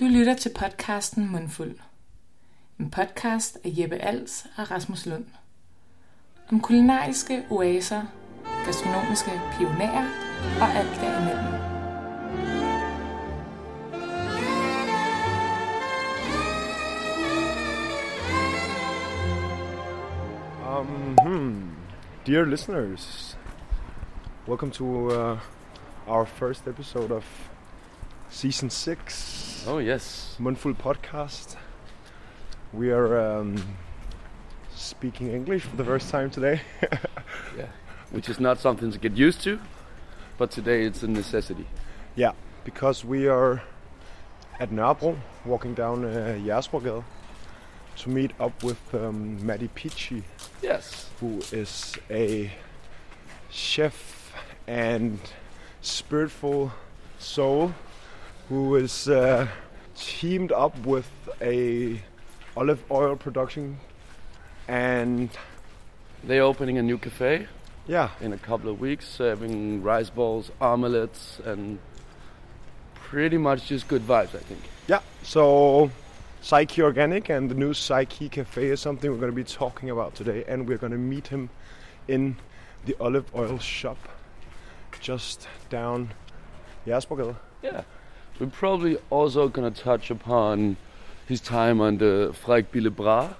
Du lytter til podcasten Mundfuld. En podcast af Jeppe Als og Rasmus Lund. Om kulinariske oaser, gastronomiske pionerer og alt derimellem. Um, hmm. Dear listeners, welcome to uh, our first episode of season 6 Oh yes. Mundfuld podcast. We are um, speaking English for the first time today. Yeah. Which is not something to get used to, but today it's a necessity. yeah, because we are at Nørrebro, walking down uh, Jægersborggade to meet up with um, Maddie Peachy, Yes. who is a chef and spiritual soul who is uh, teamed up with a olive oil production and They're opening a new cafe yeah in a couple of weeks, serving rice balls, omelets, and pretty much just good vibes, I think. yeah so psyche organic and the new psyche cafe is something we're going to be talking about today and we're going to meet him in the olive oil shop just down Jægersborggade. Yeah. We're probably also gonna touch upon his time under Frederik Bille Brahe,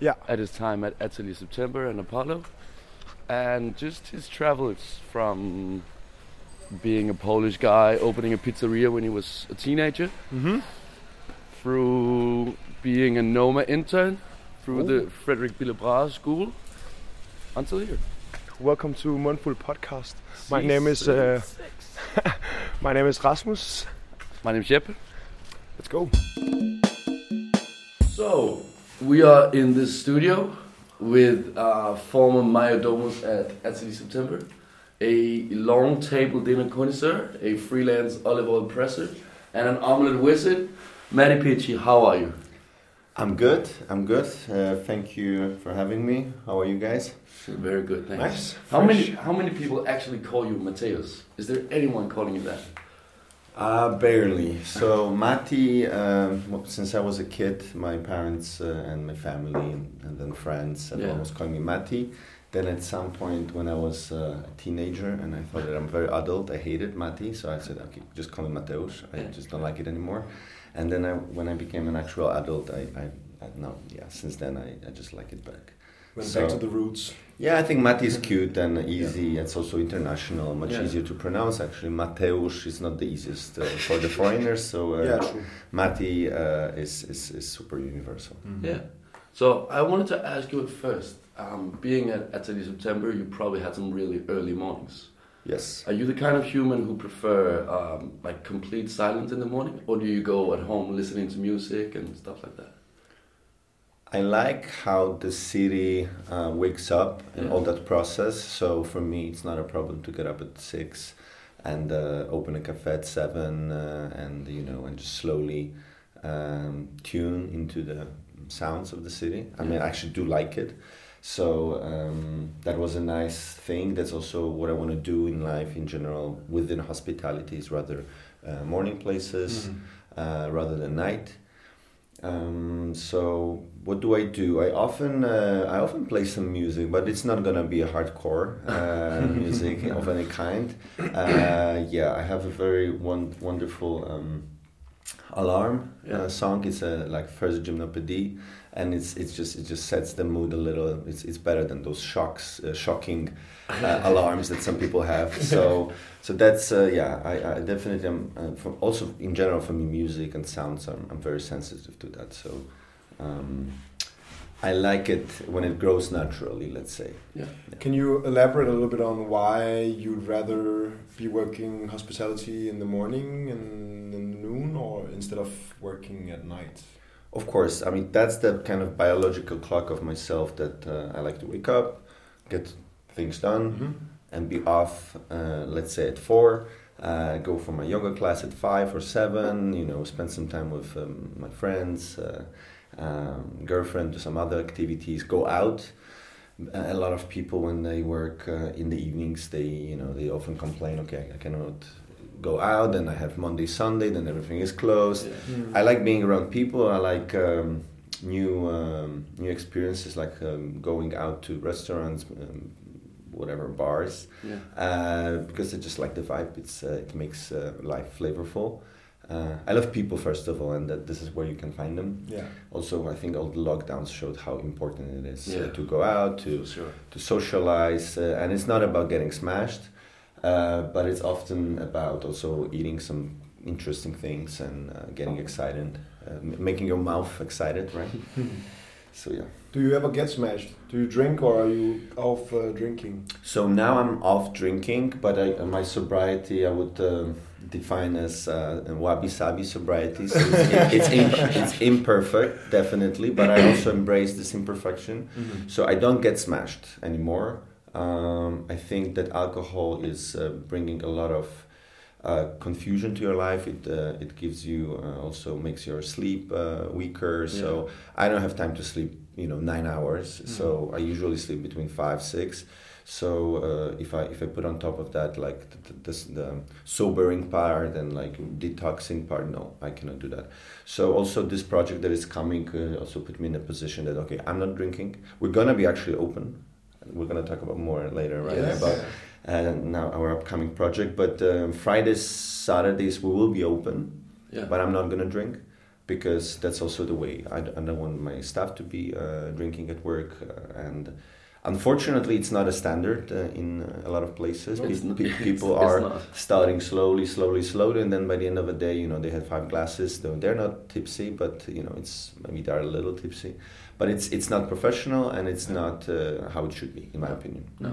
yeah at his time at Atelier September and Apollo, and just his travels from being a Polish guy, opening a pizzeria when he was a teenager, mm-hmm. through being a Noma intern, through Oh. the Frederik Bille Brahe school, until here. welcome to Mundfuld podcast My name is, uh, My name is Rasmus. My name's Jeppe. Let's go. So, we are in this studio with uh, former Mayo Domus at Atelier September, a long table dinner connoisseur, a freelance olive oil presser, and an omelette wizard. Matty Peachy, how are you? I'm good. I'm good. Uh, thank you for having me. How are you guys? Very good, thanks. Nice. How Fresh. many how many people actually call you Mateusz? Is there anyone calling you that? Uh, barely. So Mati, um, since I was a kid, my parents uh, and my family and, and then friends and Yeah. always calling me Mati. Then at some point when I was uh, a teenager and I thought that I'm very adult, I hated Mati, so I said, okay, just call me Mateusz. I Yeah. just don't like it anymore. And then I, when I became an actual adult, I, I, I no, yeah, since then I, I just like it back. Went So- back to the roots. Yeah, I think Mati is cute and easy. It's also international, much Yeah. easier to pronounce. Actually, Mateusz is not the easiest uh, for the foreigners. So uh, yeah, true. Mati uh, is, is is super universal. Yeah. So I wanted to ask you at first. Um, being at Atelier September, you probably had some really early mornings. Yes. Are you the kind of human who prefer um, like complete silence in the morning, or do you go at home listening to music and stuff like that? I like how the city uh, wakes up and Yeah. all that process. So for me, it's not a problem to get up at six and uh, open a cafe at seven, uh, and you know, and just slowly um, tune into the sounds of the city. I mean, I actually do like it. So um, that was a nice thing. That's also what I want to do in life in general within hospitality is rather uh, morning places uh, rather than night. Um, so what do I do? I often uh, I often play some music, but it's not gonna be a hardcore uh, music of any kind. Uh, yeah, I have a very one, wonderful um, alarm Yeah. uh, song. It's a like first gymnopédie, and it's it's just it just sets the mood a little. It's it's better than those shocks, uh, shocking uh, alarms that some people have. So so that's uh, yeah. I, I definitely am. Uh, from also in general for me, music and sounds. I'm I'm very sensitive to that. So. Um, I like it when it grows naturally. Let's say. Yeah. Can you elaborate a little bit on why you'd rather be working hospitality in the morning and in noon, or instead of working at night? Of course, I mean that's the kind of biological clock of myself that uh, I like to wake up, get things done, and be off. Uh, let's say at four. Uh, go for my yoga class at five or seven. You know, spend some time with um, my friends, uh, um, girlfriend, do some other activities. Go out. A lot of people when they work uh, in the evenings, they you know they often complain. Okay, I cannot go out, and I have Monday, Sunday, then everything is closed. Yeah. Mm. I like being around people. I like um, new um, new experiences, like um, going out to restaurants, um, whatever bars, Yeah. uh, because I just like the vibe. It's uh, it makes uh, life flavorful. Uh, I love people first of all, and that this is where you can find them. Yeah. Also, I think all the lockdowns showed how important it is uh, Yeah. to go out to sure. to socialize, uh, and it's not about getting smashed, uh, but it's often about also eating some interesting things and uh, getting excited, uh, m- making your mouth excited, right? so yeah. Do you ever get smashed? Do you drink or are you off uh, drinking? So now I'm off drinking, but I, uh, my sobriety I would um, define as uh, wabi sabi sobriety. So it's, it's, im- it's imperfect, definitely, but I also embrace this imperfection. So I don't get smashed anymore. Um, I think that alcohol is uh, bringing a lot of uh, confusion to your life. It uh, it gives you uh, also makes your sleep uh, weaker. So I don't have time to sleep, you know, nine hours. So I usually sleep between five six. So uh, if I if I put on top of that like the, the, this, the sobering part and like detoxing part, no, I cannot do that. So also this project that is coming uh, also put me in a position that okay, I'm not drinking. We're gonna be actually open. We're gonna talk about more later, right? Yes. About uh, now our upcoming project. But um, Fridays, Saturdays we will be open, Yeah. but I'm not gonna drink because that's also the way. I don't want my staff to be uh, drinking at work, uh, and unfortunately, it's not a standard uh, in uh, a lot of places. Pe- pe- people it's are not. starting slowly, slowly, slowly, and then by the end of the day, you know, they had five glasses. Though they're not tipsy, but you know, it's maybe they're a little tipsy, but it's it's not professional and it's not uh, how it should be, in my opinion. No.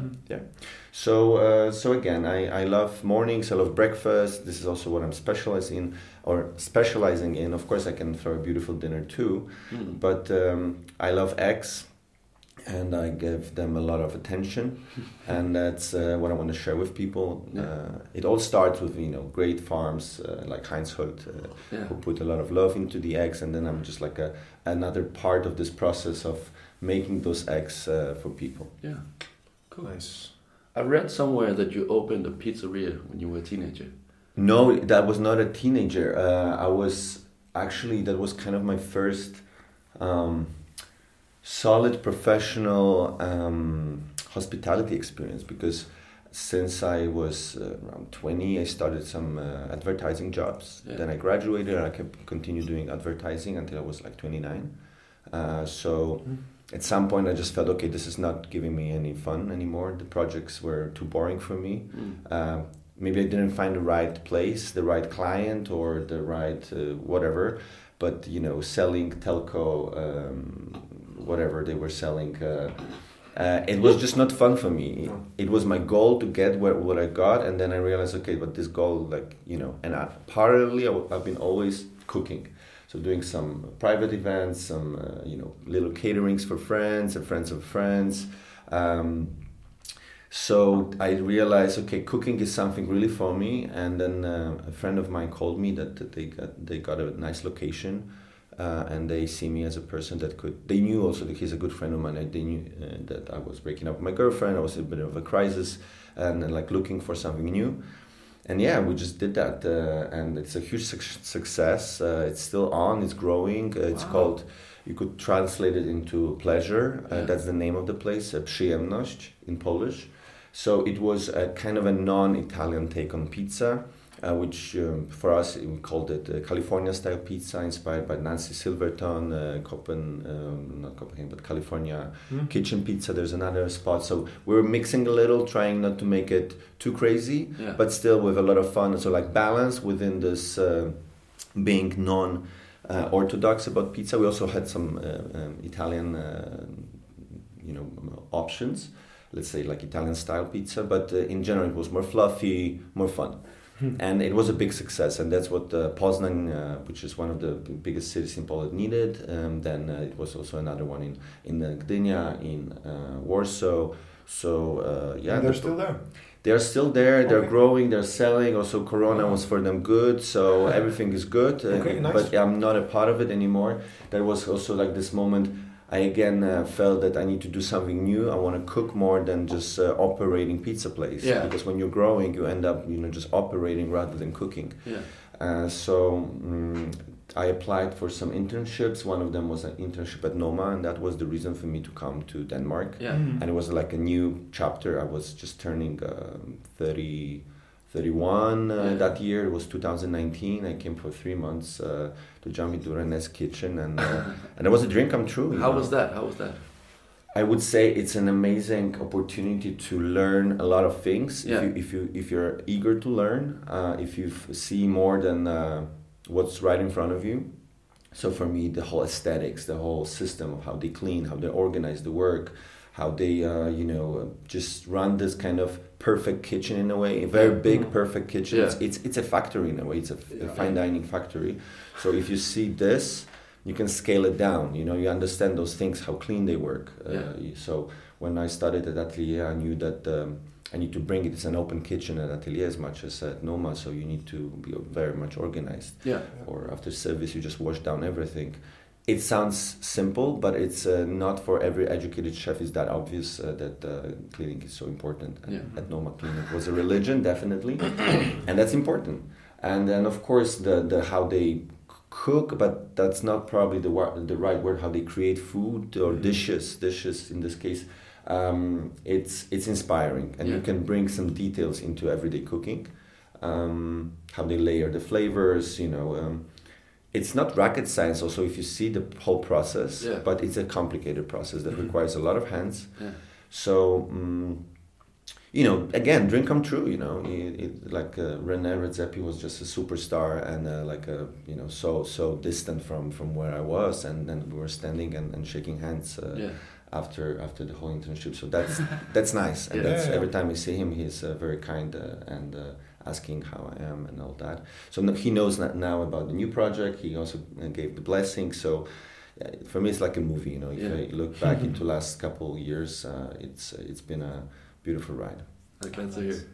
So, uh, so again, I, I love mornings. I love breakfast. This is also what I'm specializing in, or specializing in. Of course, I can throw a beautiful dinner too, Mm. but um, I love eggs, and I give them a lot of attention, and that's uh, what I want to share with people. Yeah. Uh, it all starts with you know great farms uh, like Heinz Hult, uh, Yeah. who put a lot of love into the eggs, and then I'm just like a another part of this process of making those eggs uh, for people. Yeah. Cool. Nice. I read somewhere that you opened a pizzeria when you were a teenager. No, that was not a teenager. Uh, I was actually that was kind of my first um, solid professional um, hospitality experience because since I was uh, around twenty, I started some uh, advertising jobs. Yeah. Then I graduated. and I kept continue doing advertising until I was like twenty nine. Uh, so at some point, I just felt okay. This is not giving me any fun anymore. The projects were too boring for me Mm. uh, maybe I didn't find the right place, the right client, or the right uh, whatever. But you know, selling telco, um, whatever they were selling, uh, uh, it was just not fun for me. It was my goal to get where, what I got, and then I realized, okay, but this goal, like you know, and I, parallelly, I I've been always cooking. So doing some private events, some uh, you know little caterings for friends and friends of friends. Um, so I realized, okay, cooking is something really for me. And then uh, a friend of mine called me that, that they got they got a nice location, uh, and they see me as a person that could. They knew also that he's a good friend of mine. and They knew uh, that I was breaking up with my girlfriend. I was in a bit of a crisis, and, uh, like looking for something new. And yeah, we just did that, uh, and it's a huge suc success. Uh, it's still on. It's growing. Uh, it's Wow. called. You could translate it into pleasure. Uh, Yeah. That's the name of the place, uh, przyjemność in Polish. So it was a kind of a non-Italian take on pizza, which um, for us we called it uh, California-style pizza, inspired by Nancy Silverton, uh, Copen, um, not Copenhagen, but California Mm. kitchen pizza. There's another spot, so we are mixing a little, trying not to make it too crazy, Yeah. but still with a lot of fun. So like balance within this uh, being non. Uh, orthodox about pizza. We also had some uh, um, Italian, uh, you know, options let's say like Italian style pizza, but uh, in general it was more fluffy, more fun. And it was a big success, and that's what uh, Poznan, uh, which is one of the biggest cities in Poland, needed. Um, then uh, it was also another one in in uh, Gdynia, in uh, Warsaw. So uh, yeah, and they're the- still there. they're still there. They're growing. They're selling. Also, Corona was for them good, so everything is good. Uh, Okay, nice. But I'm not a part of it anymore. There was also like this moment. I again uh, felt that I need to do something new. I want to cook more than just uh, operating pizza place. Yeah. Because when you're growing, you end up you know just operating rather than cooking. Yeah. Uh, so mm I applied for some internships. One of them was an internship at Noma, and that was the reason for me to come to Denmark. Yeah. Mm. And it was like a new chapter. I was just turning um 30, 31 uh, Yeah. that year. It was 2019. I came for three months uh, to Jami Duran's kitchen, and uh, and it was a dream come true. How know. was that? How was that? I would say it's an amazing opportunity to learn a lot of things. Yeah. If you if you if you're eager to learn, uh, if you see more than uh, what's right in front of you. So for me, the whole aesthetics, the whole system of how they clean, how they organize the work, how they uh, you know uh, just run this kind of perfect kitchen in a way, a very big Mhm. perfect kitchen. Yeah. It's, it's it's a factory in a way. It's a, Yeah. fine dining factory. So if you see this, you can scale it down. You know, you understand those things, how clean they work. Yeah. Uh, so when I started at Atelier, I knew that um, I need to bring it. It's an open kitchen at Atelier as much as at Noma, so you need to be very much organized. Yeah. Or after service, you just wash down everything. It sounds simple, but it's uh, not for every educated chef. Is that obvious uh, that uh, cleaning is so important? And Yeah. At Noma, cleaning was a religion, definitely, and that's important. And then, of course, the the how they cook, but that's not probably the the right word. How they create food or Mhm. dishes, dishes in this case, um, it's it's inspiring, and you can bring some details into everyday cooking. Um, how they layer the flavors, you know. Um, it's not rocket science. Also, if you see the whole process, Yeah. but it's a complicated process that Mhm. requires a lot of hands. Yeah. So, mm you know, again, dream come true. You know, it, it, like uh, Rene Redzepi was just a superstar and uh, like a you know so so distant from from where I was, and then we were standing and, and shaking hands. Uh, Yeah. After after the whole internship, so that's that's nice, and Yeah. that's Yeah. every time we see him, he's uh, very kind uh, and uh, asking how I am and all that. So no, he knows that now about the new project. He also uh, gave the blessing. So uh, for me, it's like a movie. You know, if Yeah. I look back into last couple years, uh, it's it's been a beautiful ride. I'm glad to hear.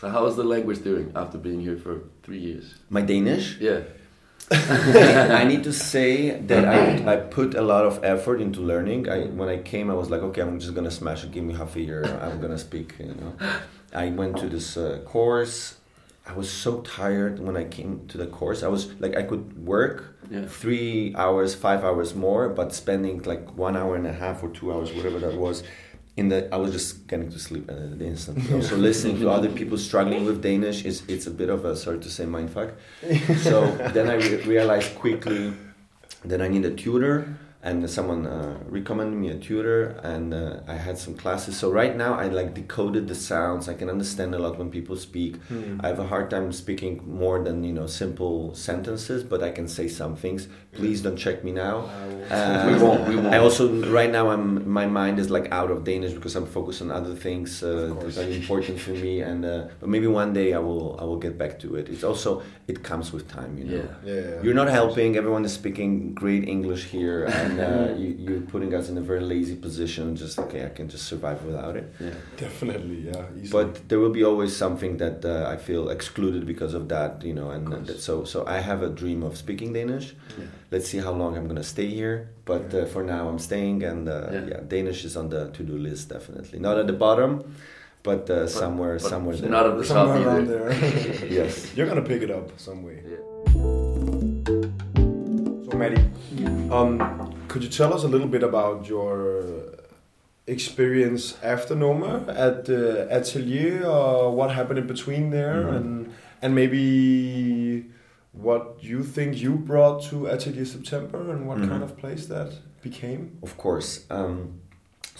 So how is the language doing after being here for three years? My Danish. Yeah. I need to say that I, I put a lot of effort into learning. I when I came, I was like, okay, I'm just gonna smash it. Give me half a year. I'm gonna speak. You know, I went to this uh, course. I was so tired when I came to the course. I was like, I could work Yeah. three hours, five hours more, but spending like one hour and a half or two hours, whatever that was, in the I was just getting to sleep at the instant. So listening to other people struggling with Danish is it's a bit of a sorry to say mindfuck. So then I re- realized quickly that I need a tutor, and someone uh, recommended me a tutor, and uh, I had some classes. So right now I like decoded the sounds. I can understand a lot when people speak. Hmm. I have a hard time speaking more than you know simple sentences, but I can say some things. Please don't check me now. Uh, We won't, we won't. I also right now I'm my mind is like out of Danish because I'm focused on other things uh, that are important for me, and uh, but maybe one day I will I will get back to it. It's also it comes with time, you know. Yeah. Yeah. You're not helping. Everyone is speaking great English here, and uh, you, you're putting us in a very lazy position. Just okay, I can just survive without it. Yeah. Definitely, yeah. Easily. But there will be always something that uh, I feel excluded because of that, you know. And course. that, so, so I have a dream of speaking Danish. Yeah. Let's see how long I'm gonna stay here. But uh, for now, I'm staying, and uh, Yeah. yeah. Danish is on the to-do list definitely. Not at the bottom, but, uh, somewhere, but somewhere there. not at the top somewhere around either. there. yes. You're gonna pick it up some way. Yeah. So, Maddie, um, could you tell us a little bit about your experience after Noma at the atelier, or what happened in between there, Mhm. and and maybe what you think you brought to Atelier September, and what Mhm. kind of place that became? Of course. Um,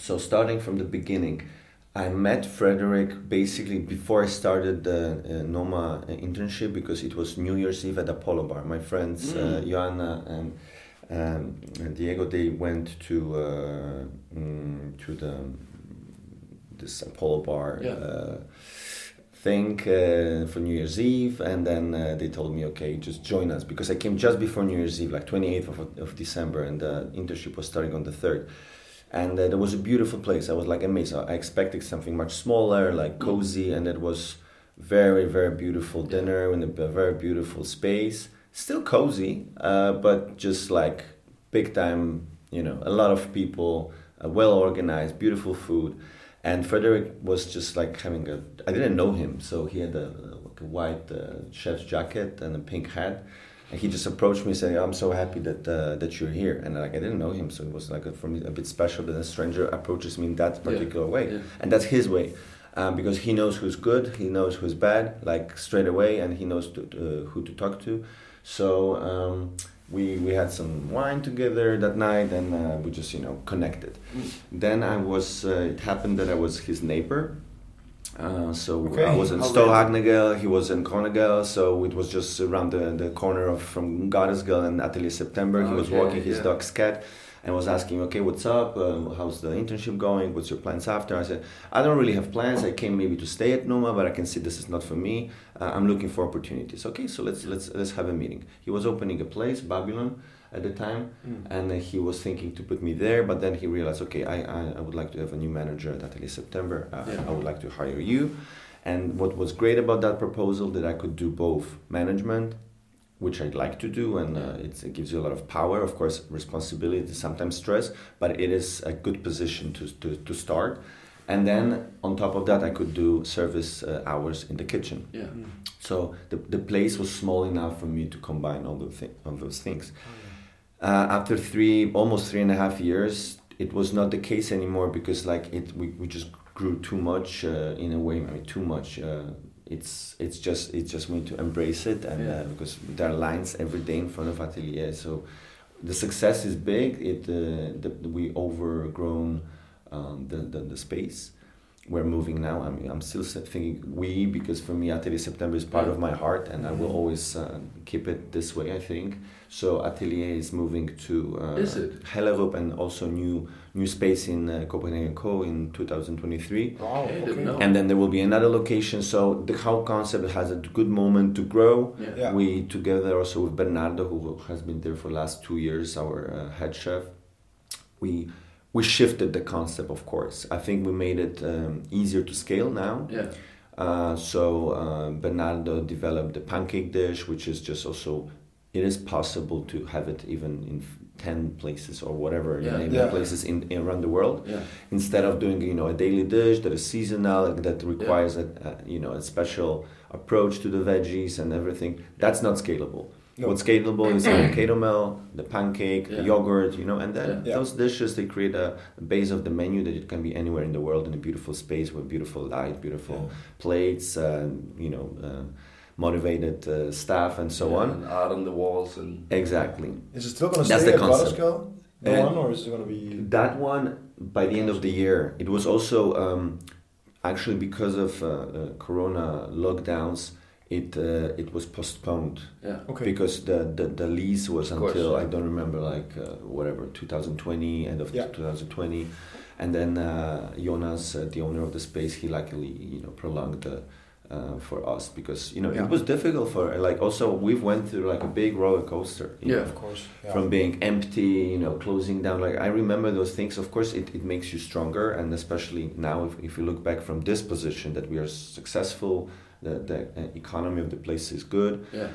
so starting from the beginning, I met Frederick basically before I started the uh, Noma internship because it was New Year's Eve at Apollo Bar. My friends uh, Mm. Joanna and um, and Diego they went to uh, mm, to the this Apollo Bar. Yeah. Uh, thing uh, for New Year's Eve, and then uh, they told me, okay, just join us because I came just before New Year's Eve, like 28th of, of December, and the internship was starting on the 3rd. And uh, there was a beautiful place. I was like amazed. I expected something much smaller, like cozy, and it was very, very beautiful dinner in a very beautiful space. Still cozy, uh, but just like big time You know, a lot of people, uh, well organized, beautiful food, and Frederick was just like having a. I didn't know him, so he had a, like a white uh, chef's jacket and a pink hat. And he just approached me saying, "I'm so happy that uh, that you're here." And like I didn't know him, so it was like a, for me a bit special that a stranger approaches me in that particular way, yeah. and that's his way, um, because he knows who's good, he knows who's bad, like straight away, and he knows to, uh, who to talk to. So um, we we had some wine together that night, and uh, we just you know connected. Then I was. Uh, it happened that I was his neighbor. Uh, so Okay. I was in How he was in Kornagel, so it was just around the, the corner of from Gothersgade and Atelier September. He was Okay, walking his yeah. dog's cat and was asking, okay, what's up? Um, how's the internship going? What's your plans after? I said, I don't really have plans. I came maybe to stay at Noma, but I can see this is not for me. Uh, I'm looking for opportunities. Okay, so let's let's let's have a meeting. He was opening a place, Babylon, at the time, and uh, he was thinking to put me there. But then he realized, okay, I I, I would like to have a new manager at Atelier September. Uh, Yeah. I would like to hire you. And what was great about that proposal that I could do both management, which I'd like to do, and uh, it's, it gives you a lot of power, of course, responsibility, sometimes stress, but it is a good position to, to, to start. And then on top of that, I could do service uh, hours in the kitchen. Yeah. So the, the place was small enough for me to combine all, the thi- all those things. Uh, after three, almost three and a half years, it was not the case anymore because like it, we, we just grew too much uh, in a way. I mean, too much. It's it's just it's just we need to embrace it and Yeah. uh, because there are lines every day in front of atelier. So the success is big. It uh, the, we overgrown um, the, the the space. We're moving now. I mean, I'm still thinking we because for me, Atelier September is part of my heart, and I will always uh, keep it this way. I think so. Atelier is moving to uh, Is it? Hellerup and also new new space in uh, Copenhagen Co in 2023 Wow. Okay, I didn't know. and then there will be another location so the whole concept has a good moment to grow Yeah. Yeah. we together also with bernardo who has been there for the last two years our uh, head chef we we shifted the concept of course i think we made it um, easier to scale now Yeah. uh, so uh, Bernardo developed the pancake dish, which is just also it is possible to have it even in ten places or whatever you Yeah. name Yeah. places in, in around the world. Yeah. Instead of doing you know a daily dish that is seasonal that requires a, a you know a special approach to the veggies and everything, that's not scalable. No. What's scalable is the ketomel, the pancake, the yogurt, you know, and then Yeah. those dishes they create a, a base of the menu that it can be anywhere in the world in a beautiful space with beautiful light, beautiful plates, uh, you know, uh, motivated uh, staff, and so Yeah, on. And art on the walls and Exactly. Is it still going to That's stay the at concept. Gothersgade, the And- one, or is it going to be? That one, by the end of the year, it was also um, actually because of uh, uh, Corona lockdowns. It uh, it was postponed yeah. Okay. because the, the, the lease was Of course, until I don't remember like uh, whatever 2020 end of Yeah. 2020 and then uh, Jonas uh, the owner of the space he luckily you know prolonged the uh, for us because you know Yeah. it was difficult for like also we've went through like a big roller coaster you Yeah. know, Of course. Yeah. from being empty you know closing down like I remember those things of course it, it makes you stronger and especially now if, if you look back from this position that we are successful the, the economy of the place is good. Yeah.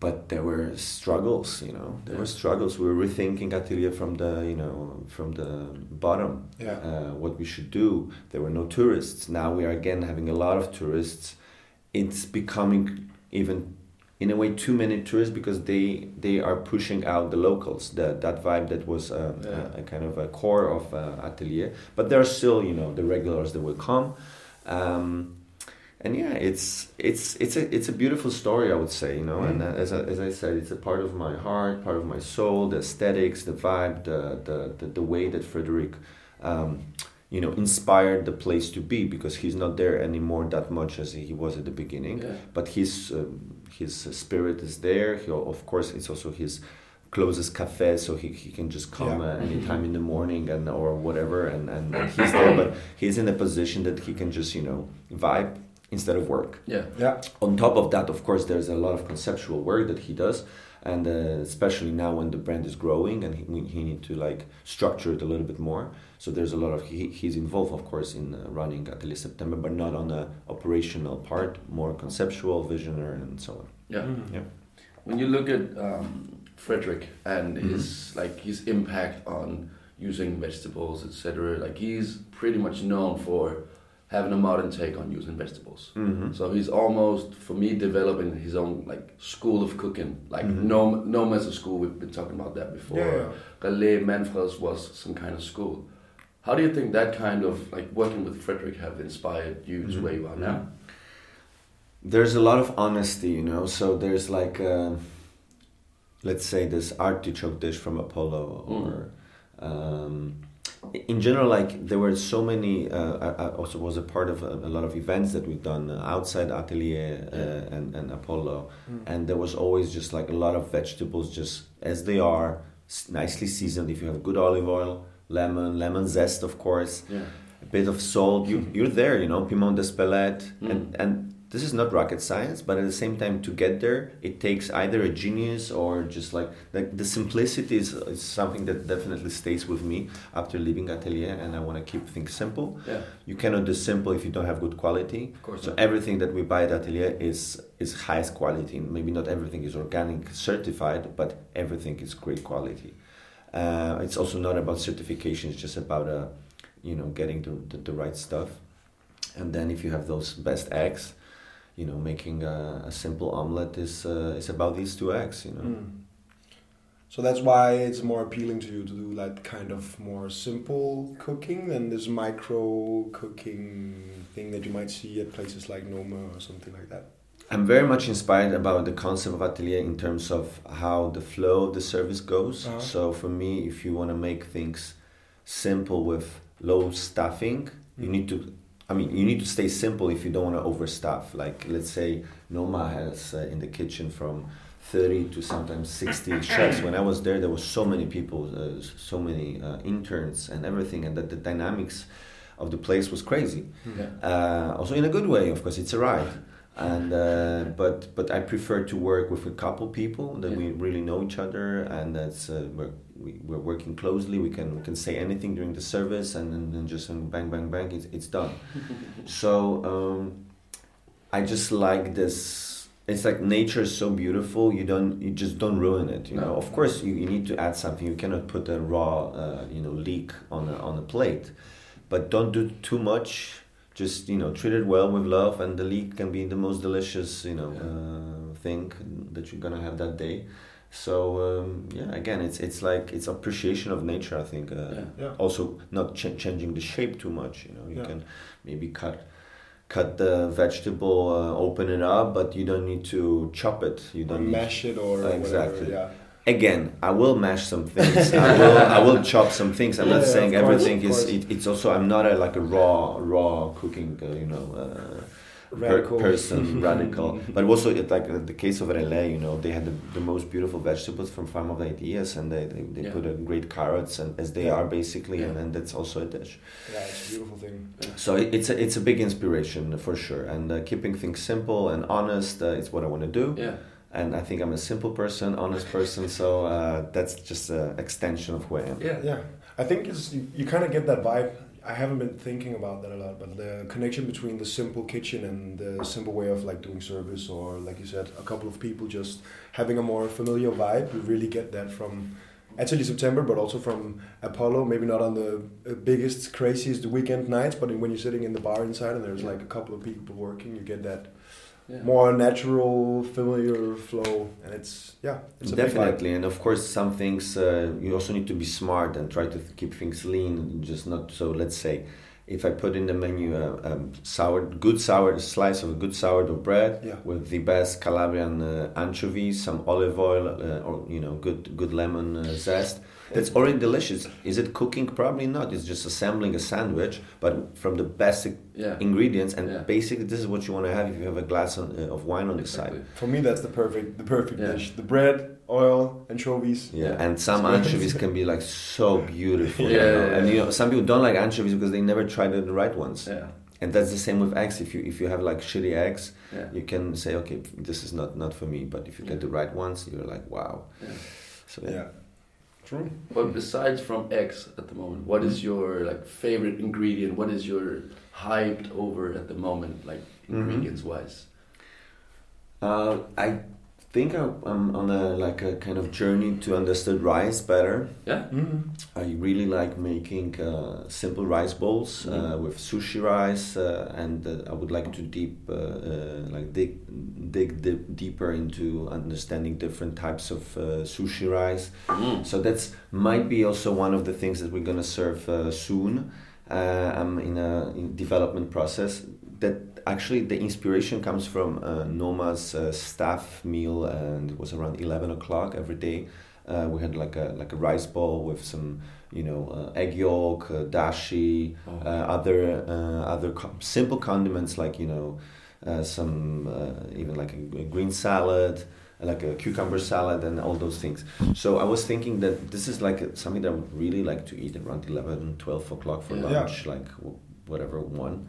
but there were struggles you know. There were struggles. We were rethinking atelier from the you know from the bottom Yeah. uh, what we should do. There were no tourists. Now we are again having a lot of tourists. It's becoming even in a way too many tourists because they they are pushing out the locals the, that vibe that was uh, Yeah. a, a kind of a core of uh, atelier. But there are still you know the regulars that will come. Um, and yeah, it's it's it's a it's a beautiful story, I would say, you know. And uh, as I, as I said, it's a part of my heart, part of my soul, the aesthetics, the vibe, the the the, the way that Frederick, um, you know, inspired the place to be because he's not there anymore that much as he was at the beginning. Yeah. But his um, his spirit is there. He of course it's also his closest cafe so he, he can just come Yeah. uh, anytime in the morning and or whatever and, and, and he's there but he's in a position that he can just you know vibe instead of work Yeah. Yeah. on top of that of course there's a lot of conceptual work that he does and uh, especially now when the brand is growing and he, we- he need to like structure it a little bit more so there's a lot of he, he's involved of course in uh, running Atelier September but not on the operational part more conceptual visionary and so on Yeah. Mm. Yeah. When you look at um, Frederick and his like his impact on using vegetables, etc. Like he's pretty much known for having a modern take on using vegetables. hmm So he's almost, for me, developing his own like school of cooking. Like Mhm. no, as a school. We've been talking about that before. Yeah. Relæ Manfred's was some kind of school. How do you think that kind of like working with Frederick have inspired you to Mhm. where you are now? there's a lot of honesty, you know. So there's like, uh, let's say, this artichoke dish from Apollo, or um, in general, like there were so many. Uh, I, I also was a part of a, a lot of events that we've done uh, outside Atelier uh, and, and Apollo, Mm. and there was always just like a lot of vegetables, just as they are, nicely seasoned. If you have good olive oil, lemon, lemon zest, of course Yeah. a bit of salt. You you're there, you know, piment d'Espelette, Mm. and and this is not rocket science, but at the same time, to get there, it takes either a genius or just like like the simplicity is, is something that definitely stays with me after leaving Atelier, and I want to keep things simple. Yeah. You cannot do simple if you don't have good quality. Of course. So not. everything that we buy at Atelier is is highest quality. Maybe not everything is organic certified, but everything is great quality. Uh, it's also not about certification. It's just about uh, you know getting the, the, the right stuff. And then if you have those best eggs, you know making a, a simple omelet is uh, is about these two eggs. You know. Mm. So that's why it's more appealing to you to do like kind of more simple cooking than this micro cooking thing that you might see at places like Noma or something like that. I'm very much inspired about the concept of atelier in terms of how the flow of the service goes. Uh-huh. So for me, if you want to make things simple with low staffing, you Mm. need to. I mean, you need to stay simple if you don't want to overstaff. Like let's say Noma has uh, in the kitchen from 30 to sometimes 60 chefs. When I was there, there was so many people, uh, so many uh, interns and everything, and that the dynamics of the place was crazy Yeah. uh, also in a good way of course it's a ride and uh, but but I prefer to work with a couple people that we really know each other and that's uh, we're, we, we're working closely we can we can say anything during the service and then, just um, bang bang bang it's, it's done so um, I just like this it's like nature is so beautiful you don't you just don't ruin it you No. know of course you, you need to add something you cannot put a raw uh, you know leek on a, on a plate but don't do too much just you know treat it well with love and the leek can be the most delicious you know Yeah. uh, thing that you're gonna have that day so um, yeah again it's it's like it's appreciation of nature i think uh, Yeah. Yeah. also not ch- changing the shape too much you know you Yeah. can maybe cut cut the vegetable uh, open it up but you don't need to chop it you don't need mash it or Exactly. whatever. Yeah. again i will mash some things i will i will chop some things i'm not saying of course, everything is it, it's also i'm not a like a raw raw cooking uh, you know uh, per- person radical but also it, like the case of relæ you know they had the, the most beautiful vegetables from farm of ideas and they they, they Yeah. put a great carrots and as they are basically and, Yeah. and that's also a dish Yeah, it's a beautiful thing. so it, it's a, it's a big inspiration for sure and uh, keeping things simple and honest uh, is what i want to do Yeah. and I think I'm a simple person, honest person. So uh, that's just an extension of who I am. Yeah. Yeah, I think it's you, you kind of get that vibe. I haven't been thinking about that a lot, but the connection between the simple kitchen and the simple way of like doing service, or like you said, a couple of people just having a more familiar vibe. You really get that from Atelier September, but also from Apollo. Maybe not on the uh, biggest, craziest weekend nights, but when you're sitting in the bar inside and there's like a couple of people working, you get that Yeah. more natural, familiar flow, and it's yeah, it's a big. Definitely, and of course, some things uh, you also need to be smart and try to th- keep things lean, just not so. Let's say, if I put in the menu a um, sour, good sour slice of a good sourdough bread Yeah. with the best Calabrian uh, anchovies, some olive oil, uh, or you know, good good lemon uh, zest. That's already delicious. Is it cooking? Probably not. It's just assembling a sandwich, but from the basic Yeah. ingredients. And Yeah. basically, this is what you want to have if you have a glass on, uh, of wine on the side. For me, that's the perfect the perfect Yeah. dish. The bread, oil, anchovies. Yeah, Yeah. and some anchovies can be like so beautiful. Yeah, you know? yeah, and you know, some people don't like anchovies because they never tried the right ones. Yeah. And that's the same with eggs. If you if you have like shitty eggs, Yeah. you can say, okay, this is not not for me. But if you get Yeah. the right ones, you're like, wow. Yeah. So Yeah. True. But besides from eggs at the moment, what is your like favorite ingredient? What is your hyped over at the moment, like Mhm. ingredients wise? Uh, I think I, I'm on a like a kind of journey to understand rice better. Yeah. Mm-hmm. I really like making uh, simple rice bowls uh, Mhm. with sushi rice, uh, and uh, I would like to deep uh, uh, like dig dig dip deeper into understanding different types of uh, sushi rice. Mm. So that's might be also one of the things that we're gonna serve uh, soon. Uh, I'm in a in development process. That actually the inspiration comes from uh, Noma's uh, staff meal, and it was around eleven o'clock every day. Uh, we had like a like a rice bowl with some you know uh, egg yolk, uh, dashi, Oh. uh, other uh, other co- simple condiments like you know uh, some uh, even like a, a green salad like a cucumber salad and all those things so i was thinking that this is like a, something that i would really like to eat around 11 12 o'clock for Yeah. lunch like w- whatever one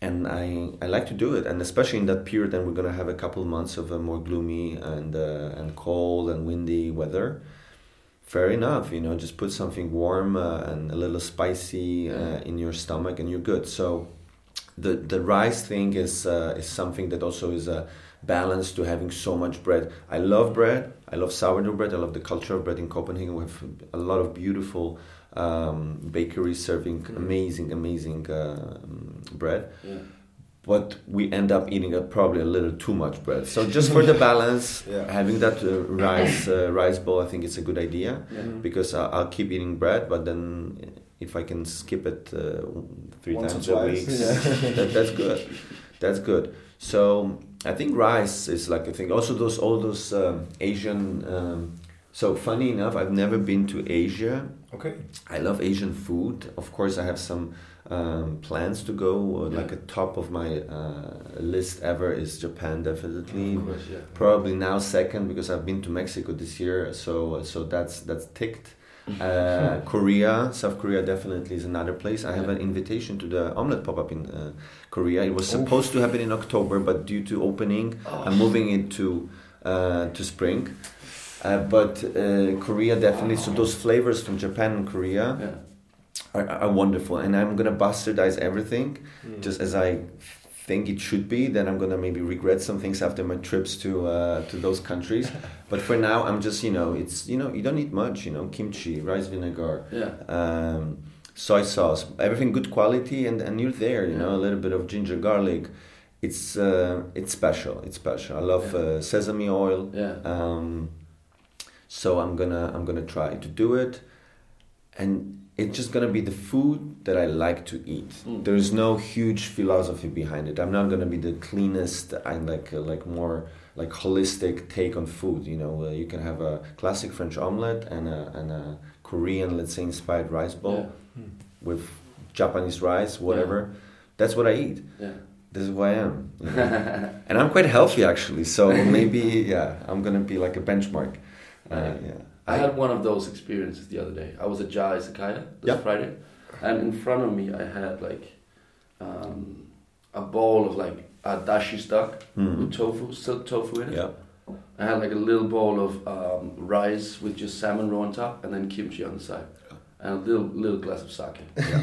and I, I like to do it. And especially in that period then we're going to have a couple of months of a more gloomy and uh, and cold and windy weather. Fair enough you know just put something warm uh, and a little spicy uh, in your stomach and you're good. So the the rice thing is uh, is something that also is a balance to having so much bread. I love bread. I love sourdough bread. I love the culture of bread in copenhagen. We have a lot of beautiful um, bakeries serving Mhm. amazing amazing uh, bread Yeah. but we end up eating a, probably a little too much bread. So just for the balance, Yeah. having that uh, rice uh, rice bowl, I think it's a good idea Yeah. Mhm. because I'll, I'll keep eating bread, but then if I can skip it uh, three Once times a week, that, that's good. That's good. So I think rice is like a thing. Also, those all those um, Asian. Um, so funny enough, I've never been to Asia. Okay. I love Asian food. Of course, I have some um, plans to go. Uh, Like a top of my uh, list ever is Japan, definitely. Of course, yeah. Probably now second because I've been to Mexico this year, so so that's that's ticked. Uh, Korea, South Korea definitely is another place. I have Yeah. an invitation to the omelette pop up in uh, Korea. It was supposed to happen in October, but due to opening, Oh. I'm moving it to uh, to spring. Uh, but uh, Korea definitely. So those flavors from Japan and Korea Yeah. are, are wonderful, and I'm gonna bastardize everything Mm. just as I think it should be. Then I'm gonna maybe regret some things after my trips to uh, to those countries. but for now, I'm just you know it's you know you don't need much. You know kimchi, rice vinegar, Yeah. um, soy sauce, everything good quality, and, and you're there. You know a little bit of ginger garlic. It's uh, it's special. It's special. I love Yeah. uh, sesame oil. Yeah. Um, so I'm gonna I'm gonna try to do it, and it's just gonna be the food that I like to eat. Mm. There's no huge philosophy behind it. I'm not gonna be the cleanest. I'm like like more like holistic take on food. You know, uh, you can have a classic French omelette and a and a Korean, let's say, inspired rice bowl Yeah. with Japanese rice, whatever. That's what I eat. Yeah. This is who I am. you know. and I'm quite healthy actually. So maybe yeah, I'm gonna be like a benchmark. Uh, Yeah. yeah. I had one of those experiences the other day. I was at Ja Izakaya this Yeah. Friday, and in front of me I had like um, a bowl of like a dashi stock Mhm. with tofu, silk tofu in it. Yeah. I had like a little bowl of um, rice with just salmon raw on top, and then kimchi on the side, and a little little glass of sake.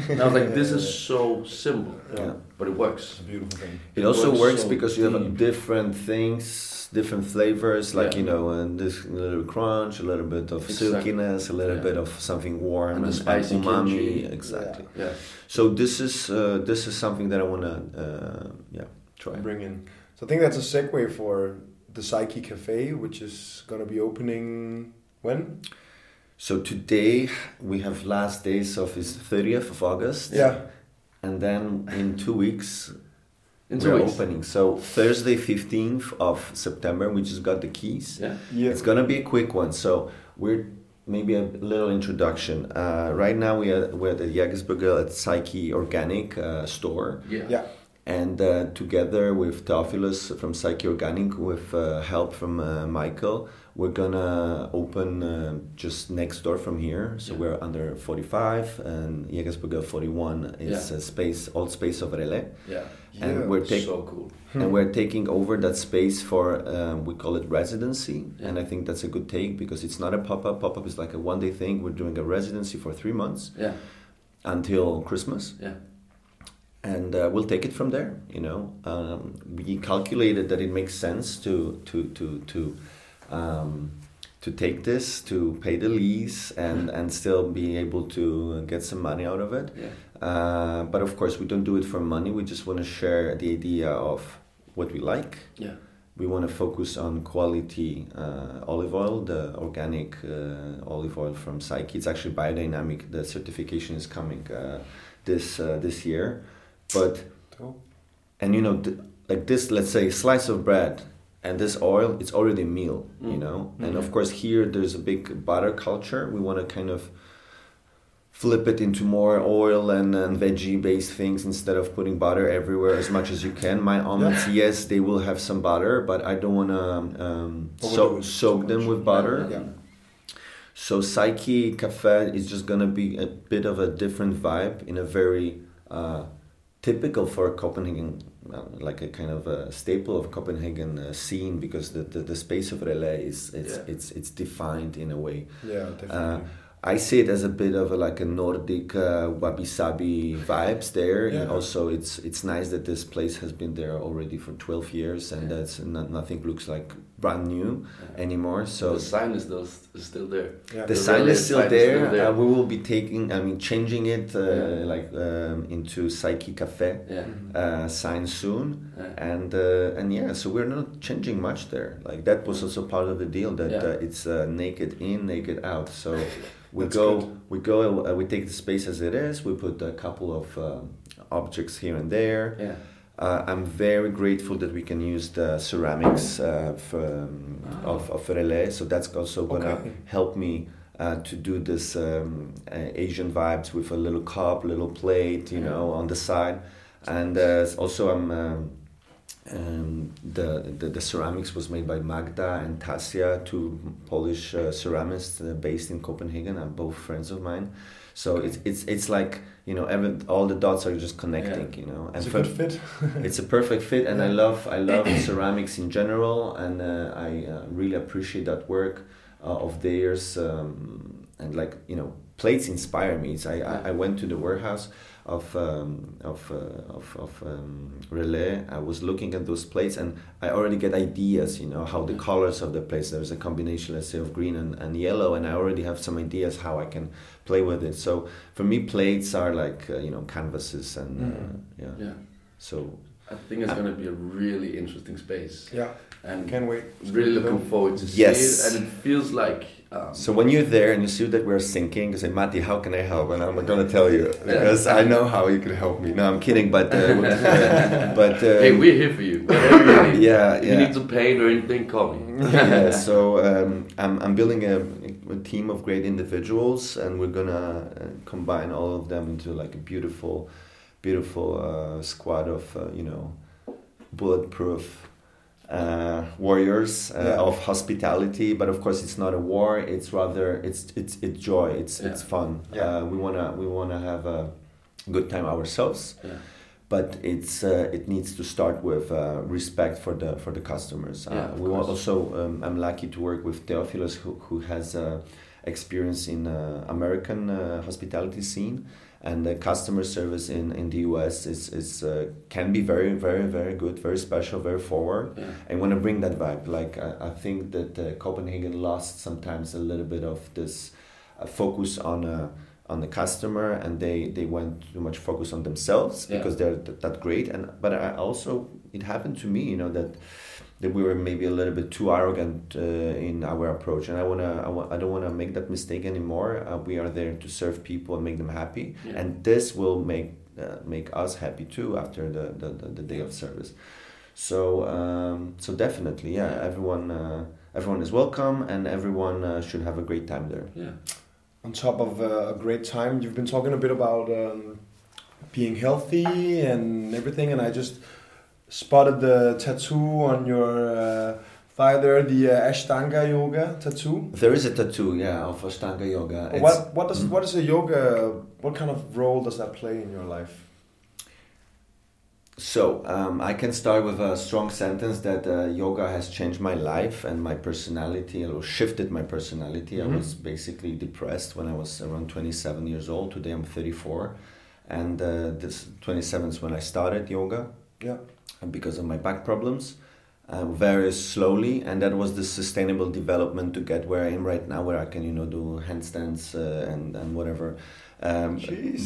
And I was like, this is so simple, Yeah. but it works. It's a beautiful thing. It also works works so because you have a different things, different flavors, like Yeah. you know, and this little crunch, a little bit of Exactly. silkiness, a little Yeah. bit of something warm And and, the and spicy umami. kimchi. Exactly. Yeah, So this is uh, this is something that I wanna uh, yeah try. Bring in. So I think that's a segue for the Psyche Cafe, which is going to be opening when? So today we have last days of his thirtieth of August. Yeah. And then in two weeks in two we're weeks. opening. So Thursday fifteenth of September we just got the keys. Yeah, Yeah. It's gonna be a quick one. So we're maybe a little introduction. Uh, right now we are we're at the Jægersborggade at Psyche Organic uh, store, yeah, Yeah. And uh, together with Theophilus from Psyche Organic, with uh, help from uh, Michael, we're gonna open uh, just next door from here. So Yeah. we're under 45, and Jægersborggade 41 is Yeah. a space, old space of Relæ, yeah. Yeah. and we're taking so cool. and we're taking over that space for um, we call it residency Yeah. and i think that's a good take because it's not a pop-up pop-up is like a one day thing we're doing a residency for three months Yeah, until christmas yeah, and uh, we'll take it from there. You know, um, we calculated that it makes sense to to to to. Um, to take this to pay the lease and and still be able to get some money out of it Yeah. uh, but of course we don't do it for money we just want to share the idea of what we like Yeah. we want to focus on quality uh, olive oil, the organic uh, olive oil from Psyche. It's actually biodynamic. The certification is coming uh, this uh, this year, but and you know th- like this, let's say slice of bread and this oil, it's already a meal, you Mm. know. And Mhm. of course here there's a big butter culture. We want to kind of flip it into more oil and, and veggie based things instead of putting butter everywhere as much as you can. My omelets, yes, they will have some butter, but I don't want to um, so, soak them with butter. Yeah. So Psyche Cafe is just gonna be a bit of a different vibe in a very uh, typical for Copenhagen, uh, like a kind of a staple of Copenhagen uh, scene because the, the, the space of Relæ is it's, Yeah. it's it's defined in a way. Yeah, definitely. Uh, I see it as a bit of a, like a Nordic uh, wabi sabi vibes there. And Yeah. also, it's it's nice that this place has been there already for twelve years, and Yeah. that's not, nothing looks like brand new anymore. So So the sign is still is still there. yeah. the The sign is still sign is there. still there. Uh, we will be taking, I mean, changing it uh, Yeah. like um, into Psyche Cafe Yeah. uh, sign soon, Yeah. and uh, and yeah, so we're not changing much there. Like that was also part of the deal that Yeah. uh, it's uh, naked in, naked out. So we go, good. we go, uh, we take the space as it is. We put a couple of um, objects here and there. Yeah. Uh, I'm very grateful that we can use the ceramics uh, for, um, of, of Relæ. So that's also going to Okay. help me uh, to do this um, uh, Asian vibes with a little cup, little plate, you Yeah. know, on the side. And uh, also, I'm. Um, um, the, the the ceramics was made by Magda and Tasia, two Polish uh, ceramists uh, based in Copenhagen. Are both friends of mine, so it's it's it's like you know every, all the dots are just connecting. Yeah. You know, it's a for- good fit. it's a perfect fit and i love i love ceramics in general and uh, i uh, really appreciate that work uh, of theirs um, and like you know plates inspire me so I, I, I went to the warehouse of um, of uh, of, of um, relæ i was looking at those plates and i already get ideas you know how the colors of the plates there's a combination let's say of green and, and yellow and i already have some ideas how i can play with it so for me plates are like uh, you know canvases and uh, Mhm. yeah Yeah. so I think it's going to be a really interesting space, Yeah, and can't wait. really looking forward to Yes. see it. And it feels like um, So when you're there and you see that we're sinking, you say, Matti, how can I help? And I'm going to tell you because I know how you can help me. No, I'm kidding, but uh, but uh, hey, we're here for you. You yeah, If you need some paint or anything, call me. yeah, so um, I'm, I'm building a, a team of great individuals, and we're gonna uh, combine all of them into like a beautiful, beautiful uh, squad of uh, you know, bulletproof uh, warriors uh, Yeah. of hospitality. But of course, it's not a war. It's rather it's it's it's joy. It's it's fun. Yeah. Uh, we wanna we wanna have a good time ourselves Yeah. but it's uh, it needs to start with uh, respect for the for the customers. Yeah, uh, of we course. also um, I'm lucky to work with Theophilus who who has uh, experience in uh, American uh, hospitality scene. And the customer service in, in the US is, is uh, can be very very very good, very special, very forward. Yeah. I want to bring that vibe. Like I, I think that uh, Copenhagen lost sometimes a little bit of this uh, focus on uh, on the customer, and they they went too much focus on themselves Yeah. because they're th- that great. And but I also it happened to me, you know that that we were maybe a little bit too arrogant uh, in our approach, and I wanna I, wa- I don't want to make that mistake anymore. Uh, we are there to serve people and make them happy, Yeah. and this will make uh, make us happy too after the the, the, the day of service. So um, so definitely, yeah, Yeah. everyone uh, everyone is welcome, and everyone uh, should have a great time there. Yeah. on top of uh, a great time. You've been talking a bit about um, being healthy and everything, and I just spotted the tattoo on your uh, thigh there, the uh, Ashtanga yoga tattoo. There is a tattoo, yeah, of Ashtanga yoga. It's- What what does Mm. what is a yoga? What kind of role does that play in your life? So um, I can start with a strong sentence that uh, yoga has changed my life and my personality, or shifted my personality. Mhm. I was basically depressed when I was around 27 years old. Today I'm 34, and uh, this twenty seven is when I started yoga Yeah. And because of my back problems. Uh, very slowly, and that was the sustainable development to get where I am right now, where I can, you know, do handstands uh, and and whatever. Um,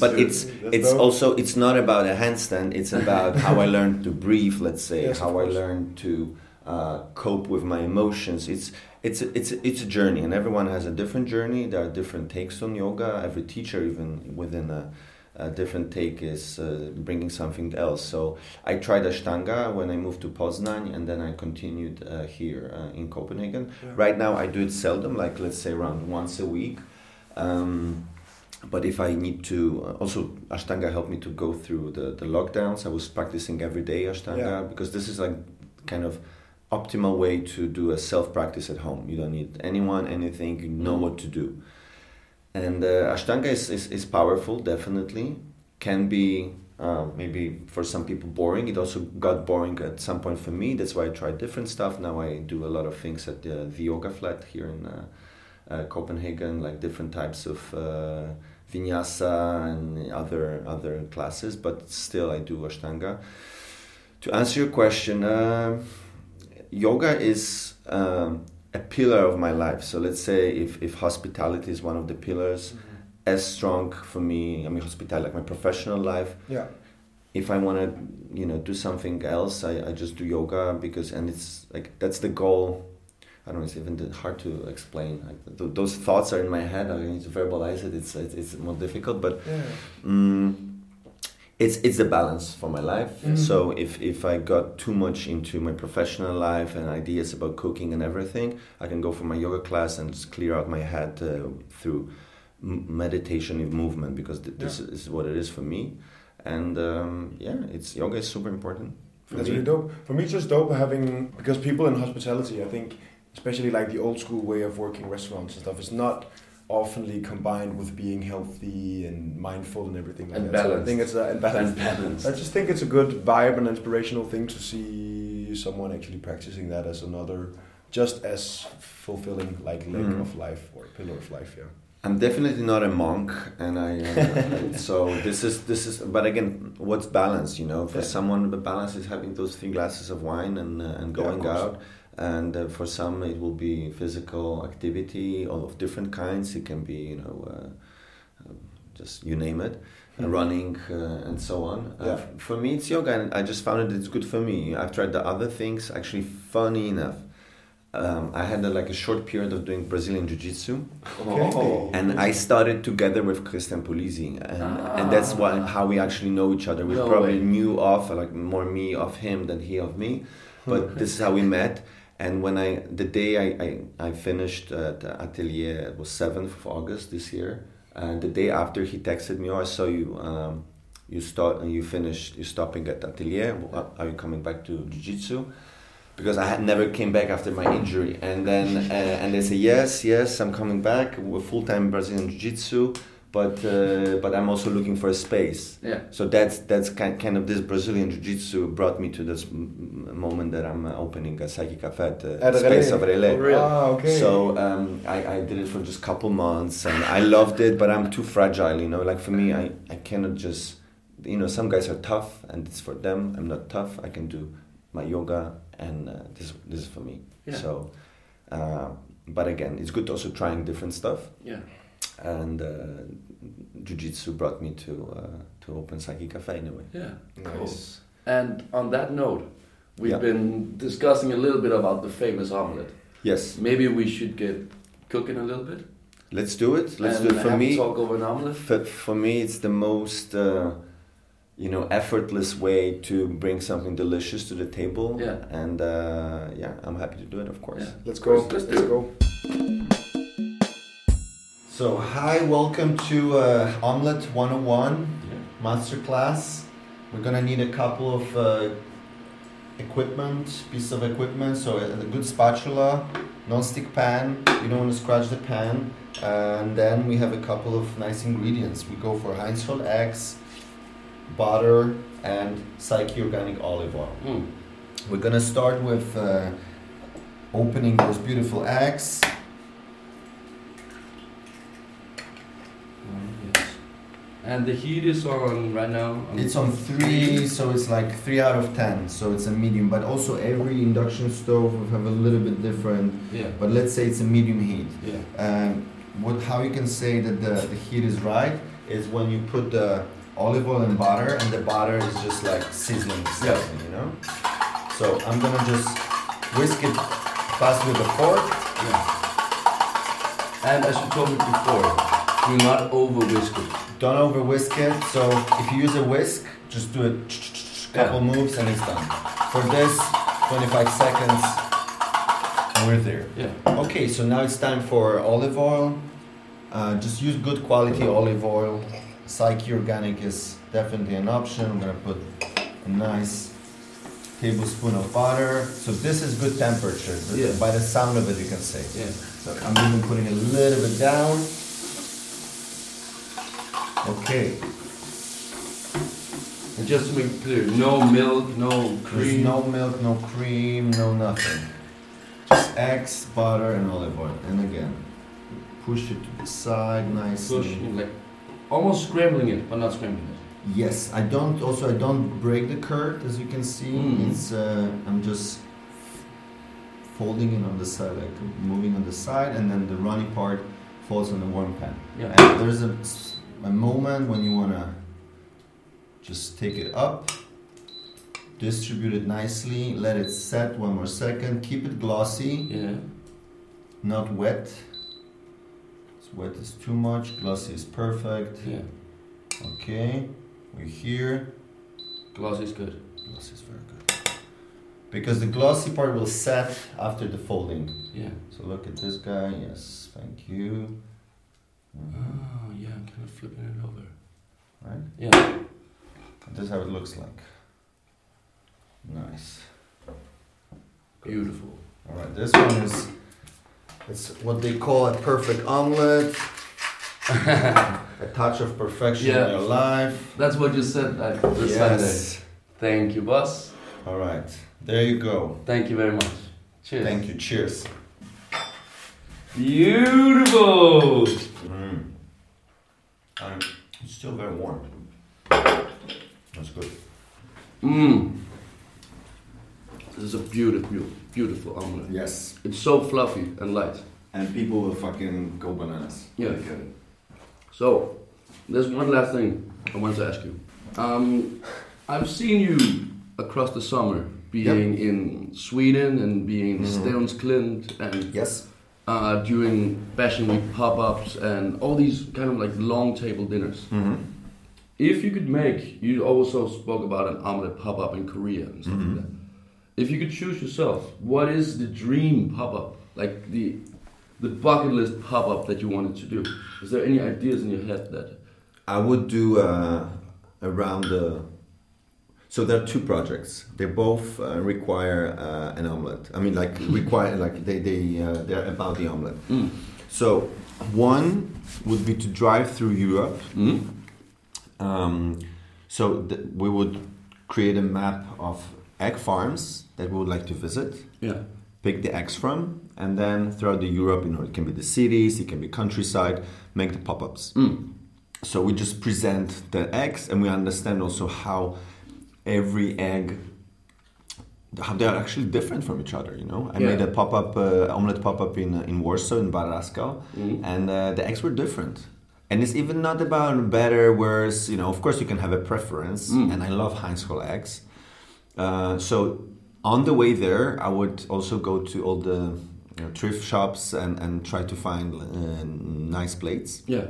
but it's it's dope. also it's not about a handstand. It's about how I learned to breathe. Let's say Yes, how I learned to uh, cope with my emotions. It's it's a, it's a, it's a journey, and everyone has a different journey. There are different takes on yoga. Every teacher, even within a, a different take, is uh, bringing something else. So I tried Ashtanga when I moved to Poznan, and then I continued uh, here uh, in Copenhagen. Yeah. Right now, I do it seldom, like let's say around once a week. Um, but if I need to, uh, also Ashtanga helped me to go through the, the lockdowns. I was practicing every day Ashtanga Yeah. because this is like kind of optimal way to do a self practice at home. You don't need anyone, anything. You know what to do. And uh, Ashtanga is, is, is powerful, definitely. Can be uh, maybe for some people boring. It also got boring at some point for me. That's why I tried different stuff. Now I do a lot of things at the, the yoga flat here in uh, uh, Copenhagen, like different types of uh, vinyasa and other other classes. But still, I do Ashtanga. To answer your question, uh, yoga is um, a pillar of my life. So let's say if, if hospitality is one of the pillars, as strong for me. I mean, hospitality, like my professional life. Yeah. If I want to, you know, do something else, I, I just do yoga because, and it's like that's the goal. I don't know. It's even hard to explain. Like, th- those thoughts are in my head. I need to verbalize it. It's it's, it's more difficult, but Yeah. mm, it's it's the balance for my life. Mhm. So if if I got too much into my professional life and ideas about cooking and everything, I can go for my yoga class and just clear out my head uh, through m- meditation and movement because th- this is what it is for me. And um, yeah, it's yoga is super important. For That's me. really dope. For me, it's just dope having because people in hospitality, I think, especially like the old school way of working restaurants and stuff, is not oftenly combined with being healthy and mindful and everything like And that. So I think it's a, and And balanced. balance. I just think it's a good vibe and inspirational thing to see someone actually practicing that as another, just as fulfilling like leg Mhm. of life or pillar of life. Yeah. I'm definitely not a monk, and I. Uh, so this is this is. But again, what's balance? You know, for Yeah. someone, the balance is having those three glasses of wine and uh, and Yeah, going course. out. And uh, for some, it will be physical activity of different kinds. It can be, you know, uh, um, just you name it, uh, Mhm. running uh, and so on. Uh, Yeah. f- for me, it's yoga, and I just found it it's good for me. I've tried the other things. Actually, funny enough, um, I had a, like a short period of doing Brazilian Jiu Jitsu. Oh. And I started together with Christian Puglisi, and, and that's why how we actually know each other. We No probably way. knew of like more me of him than he of me, but this is how we met. And when I the day I, I, I finished at the atelier, it was seventh of August this year. And the day after, he texted me, "Oh, I saw you. Um, you start and you finished. You're stopping at atelier. Are you coming back to jiu-jitsu?" because I had never came back after my injury. And then uh, and they say yes, yes, I'm coming back with full time Brazilian Jiu Jitsu, but uh, but I'm also looking for a space. Yeah. So that's that's kind kind of this Brazilian Jiu Jitsu brought me to this m- m- moment that I'm uh, opening a Psyche Cafe at uh, At space Relæ. of Relæ. Oh, really? Ah, okay. So um, I, I did it for just a couple months and I loved it, but I'm too fragile, you know. Like for me, I, I cannot just, you know, some guys are tough and it's for them. I'm not tough. I can do my yoga and uh, this this is for me. Yeah. So, uh, but again, it's good also trying different stuff. Yeah. And uh, jiu-jitsu brought me to uh, to open Psyche Cafe anyway. Yeah. Cool. Nice. And on that note, we've Yeah. been discussing a little bit about the famous omelet. Yes, Maybe we should get cooking a little bit. let's do it. Let's and do it for have me. A talk over an omelet. For, for me, it's the most, uh, you know, effortless way to bring something delicious to the table. Yeah. And uh, yeah, I'm happy to do it, of course. Yeah. Let's go. Let's do Let's it. go. So, hi, welcome to uh, Omelette 101 Masterclass. We're gonna need a couple of uh, equipment, piece of equipment. So, a, a good spatula, non-stick pan. You don't want to scratch the pan. And then we have a couple of nice ingredients. We go for Hindsholm eggs, butter, and Psyche organic olive oil. Mm. We're gonna start with uh, opening those beautiful eggs. Mm, yes. And the heat is on right now. on- It's on three, so it's like three out of ten. So it's a medium. But also every induction stove will have a little bit different. Yeah. But let's say it's a medium heat. Yeah. Um, what, how you can say that the, the heat is right is when you put the olive oil and butter, and the butter is just like sizzling, sizzling, you know. So I'm gonna just whisk it fast with a fork. Yeah. And as you told me before, do not over whisk it. Don't over whisk it. So if you use a whisk, just do a couple moves and it's done. For this, 25 seconds, and we're there. Yeah. Okay, so now it's time for olive oil. Uh, just use good quality olive oil. Psyche Organic is definitely an option. I'm gonna put a nice tablespoon of butter. So this is good temperature. Yeah. By the sound of it, you can say. Yeah. So I'm even putting a little bit down. Okay. And just to make it clear, no milk, no There's cream. no milk, no cream, no nothing. Just eggs, butter, and olive oil. And again, push it to the side nicely. push, like almost scrambling it, but not scrambling it. Yes, I don't. Also, I don't break the curd, as you can see. Mm. It's uh, I'm just folding it on the side, like moving on the side, and then the runny part falls on the warm pan. Yeah. And there's a, a moment when you wanna just take it up, distribute it nicely, let it set one more second, keep it glossy, Yeah. not wet. Wet is too much, glossy is perfect. Yeah. Okay, we're here. Glossy is good. Glossy is very good. Because the glossy part will set after the folding. Yeah. So look at this guy, yes, thank you. Oh, yeah, I'm kind of flipping it over. Right? Yeah. This is how it looks like. Nice. Beautiful. Alright, this one is it's what they call a perfect omelet. a touch of perfection Yeah. in your life. That's what you said like this Sunday. Thank you, boss. Alright, there you go. Thank you very much. Cheers. Thank you. Cheers. Beautiful. Mm. Um, it's still very warm. That's good. Mmm. This is a beautiful, beautiful omelet. Yes. It's so fluffy and light. And people will fucking go bananas. Yeah. They get it. So, there's one last thing I want to ask you. Um, I've seen you across the summer being in Sweden and being in Mhm. Stevns Klint and Yes. Uh, doing Fashion Week pop-ups and all these kind of like long table dinners. Mm-hmm. If you could make, you also spoke about an omelet pop-up in Korea and stuff Mhm. like that. If you could choose yourself, what is the dream pop-up? Like the the bucket list pop-up that you wanted to do? Is there any ideas in your head that? I would do uh, around the. So there are two projects. They both uh, require uh, an omelet. I mean, like require like they they uh, they're about the omelet. Mm. So one would be to drive through Europe. Mm? Um, so th- we would create a map of egg farms that we would like to visit. Yeah. pick the eggs from, and then throughout the Europe, you know, it can be the cities, it can be countryside, make the pop-ups. Mm. So we just present the eggs, and we understand also how every egg, how they are actually different from each other. You know, I Yeah. made a pop-up uh, omelet pop-up in in Warsaw in Baraskal, Mm. and uh, the eggs were different. And it's even not about better, worse. You know, of course you can have a preference, Mm. and I love Hindsholm eggs. Uh, so on the way there, I would also go to all the you know, thrift shops and, and try to find uh, nice plates. Yeah.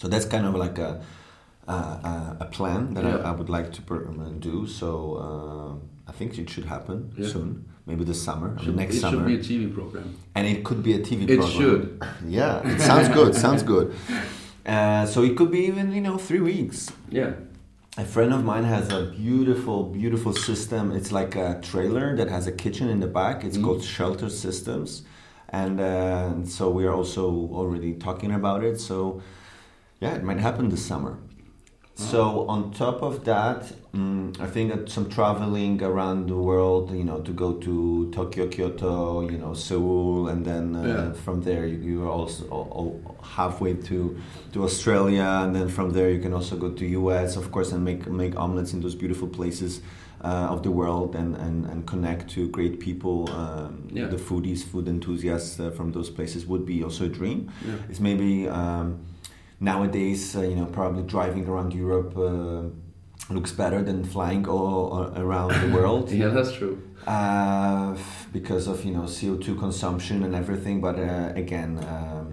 So that's kind of like a a, a- a plan that Yeah. I, I would like to uh, do. So uh, I think it should happen Yeah. soon, maybe this summer, Should- next it summer, It should be a TV program. and it could be a TV It program. should. Yeah, it sounds good. sounds good. Uh, so it could be even you know three weeks. Yeah. A friend of mine has a beautiful, beautiful system. It's like a trailer that has a kitchen in the back. It's Mm. called Shelter Systems, and uh, so we are also already talking about it. So, yeah, it might happen this summer. So on top of that, mm, I think that some traveling around the world, you know, to go to Tokyo, Kyoto, you know, Seoul, and then uh, Yeah. from there you, you are also al- al- halfway to to Australia, and then from there you can also go to US, of course, and make make omelets in those beautiful places. Uh, of the world and, and, and connect to great people, um, Yeah. the foodies, food enthusiasts uh, from those places would be also a dream. Yeah. It's maybe um, nowadays, uh, you know, probably driving around Europe uh, looks better than flying all, around the world Yeah, that's true. uh, because of you know CO two consumption and everything. But uh, again. Um,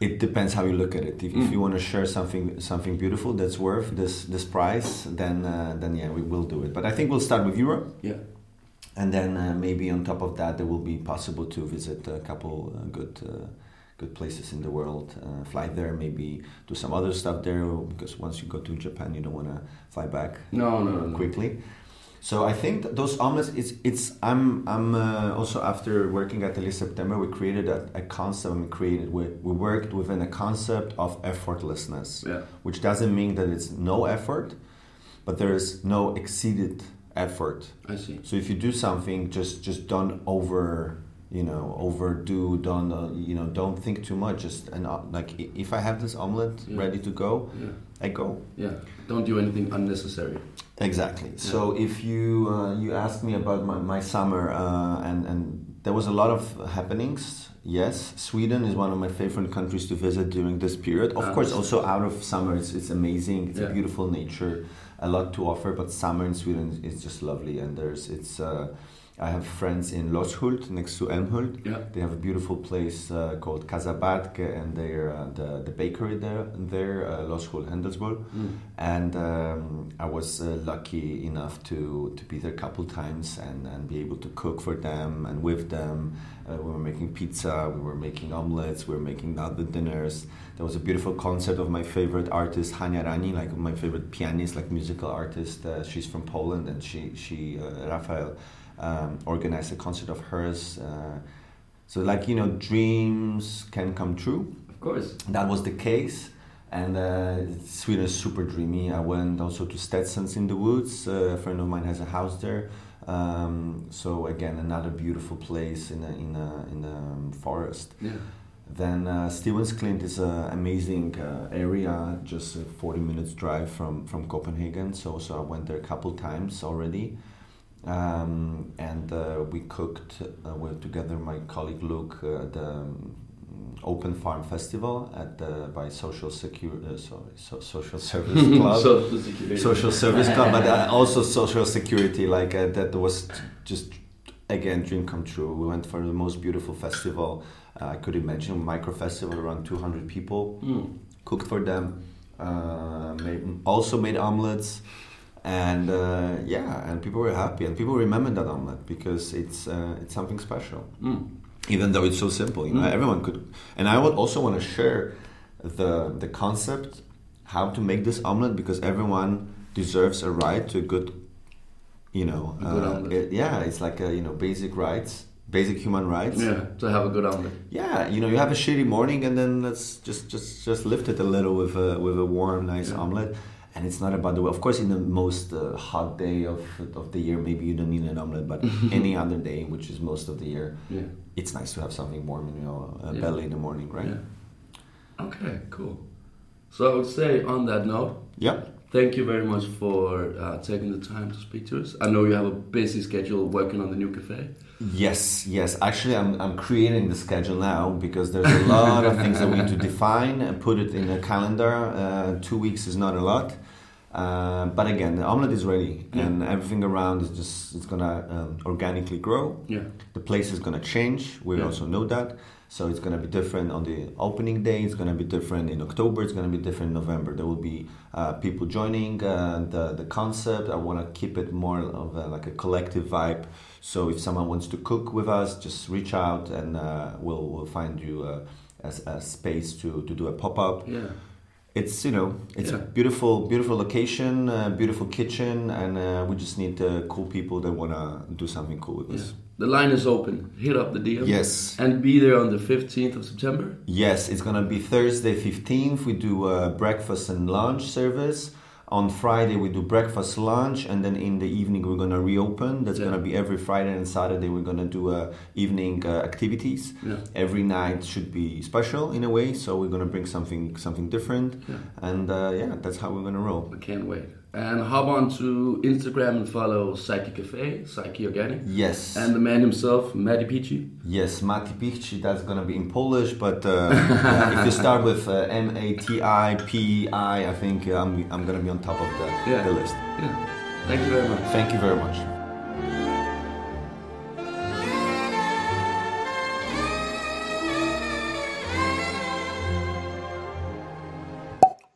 it depends how you look at it. If, if Mm. you want to share something something beautiful that's worth this this price, then uh, then yeah, we will do it. But I think we'll start with Europe. Yeah. And then uh, maybe on top of that, there will be possible to visit a couple uh, good uh, good places in the world. Uh, fly there, maybe do some other stuff there, because once you go to Japan, you don't want to fly back No, no, no. no. quickly. So I think those omelets, it's it's. I'm I'm uh, also after working at Atelier September, we created a, a concept. We created we, we worked within a concept of effortlessness Yeah. which doesn't mean that it's no effort, but there is no exceeded effort. I see. So if you do something, just just don't over, you know, overdo. Don't uh, you know? Don't think too much. Just and uh, like if I have this omelet Yeah. ready to go, Yeah. I go. Yeah. Don't do anything unnecessary. Exactly. So if you uh, you asked me about my, my summer uh, and and there was a lot of happenings. Yes, Sweden is one of my favorite countries to visit during this period. Of Ah, course, also out of summer, it's, it's amazing. It's Yeah. a beautiful nature, a lot to offer. But summer in Sweden is just lovely, and there's it's. I have friends in Loshult next to Älmhult. Yeah. They have a beautiful place uh, called Casa Bartke, and they're uh, the the bakery there there uh, Handelsburg Mm. and um, I was uh, lucky enough to, to be there a couple times and, and be able to cook for them and with them. Uh, we were making pizza, we were making omelets, we were making other dinners. There was a beautiful concert of my favorite artist Hania Rani, like my favorite pianist, like musical artist. Uh, she's from Poland, and she she uh, Raphael um, organized a concert of hers. Uh, so like you know, dreams can come true Of course. that was the case and uh, Sweden is super dreamy. I went also to Stetsons in the woods. Uh, a friend of mine has a house there. Um, so again, another beautiful place in a, in a, in a forest. Yeah. Then uh, Stevns Klint is an amazing uh, area, just a 40 minutes drive from, from Copenhagen. So, so I went there a couple times already. Um, and uh, we cooked uh, with, together, my colleague Luke, uh, the um, Open Farm Festival at the, by Social Secure, uh, sorry, so, Social Service Club Social security. social service club, but uh, also social security. Like uh, that was just again dream come true. We went for the most beautiful festival uh, I could imagine, micro festival around 200 people. Mm. Cooked for them, uh, made, also made omelets, and uh, yeah, and people were happy, and people remember that omelet because it's uh, it's something special Mm. even though it's so simple you know Mm. everyone could and i would also want to share the the concept how to make this omelet because everyone deserves a right to a good you know A good uh, it- yeah it's like a, you know basic rights basic human rights Yeah. To have a good omelet. yeah you know you have a shitty morning and then let's just just just lift it a little with a with a warm nice Yeah. omelet and it's not about the of course in the most uh, hot day of of the year maybe you don't need an omelet but any other day which is most of the year Yeah. it's nice to have something warm in your uh, Yeah. belly in the morning, right? Yeah. Okay, cool. So I would say on that note, Yeah. Thank you very much for uh, taking the time to speak to us. I know you have a busy schedule working on the new cafe. Yes, yes. Actually, I'm, I'm creating the schedule now because there's a lot of things that we need to define and put it in a calendar. Uh, two weeks is not a lot. Uh, but again, the omelet is ready, Yeah. and everything around is just it's gonna um, organically grow. Yeah. The place is gonna change. We Yeah. also know that. So it's gonna be different on the opening day. It's gonna be different in October. It's gonna be different in November. There will be uh, people joining uh, the the concept. I want to keep it more of a, like a collective vibe. So if someone wants to cook with us, just reach out and uh, we'll we'll find you uh, a, a space to to do a pop up. Yeah. it's you know it's a beautiful beautiful location uh, beautiful kitchen and uh, we just need uh, cool people that want to do something cool with Yeah. us The line is open. Hit up the DM. yes And be there on the 15th of September. yes it's gonna be thursday 15th we do uh, breakfast and lunch service on friday we do breakfast lunch and then in the evening we're gonna reopen that's Yeah. gonna be every friday and saturday we're gonna do uh, evening uh, activities Yeah. every night should be special in a way so we're gonna bring something something different Yeah. and uh, yeah that's how we're gonna roll I can't wait. And hop on to Instagram and follow Psyche Cafe, Psyche Organic. yes And the man himself, Matty Peachy. Yes, Mati Pichci, that's gonna be in Polish, but uh, if you start with uh, M A T I P I, I think uh, I'm, I'm gonna be on top of the, Yeah. the list. Yeah. Thank you very much. Thank you very much.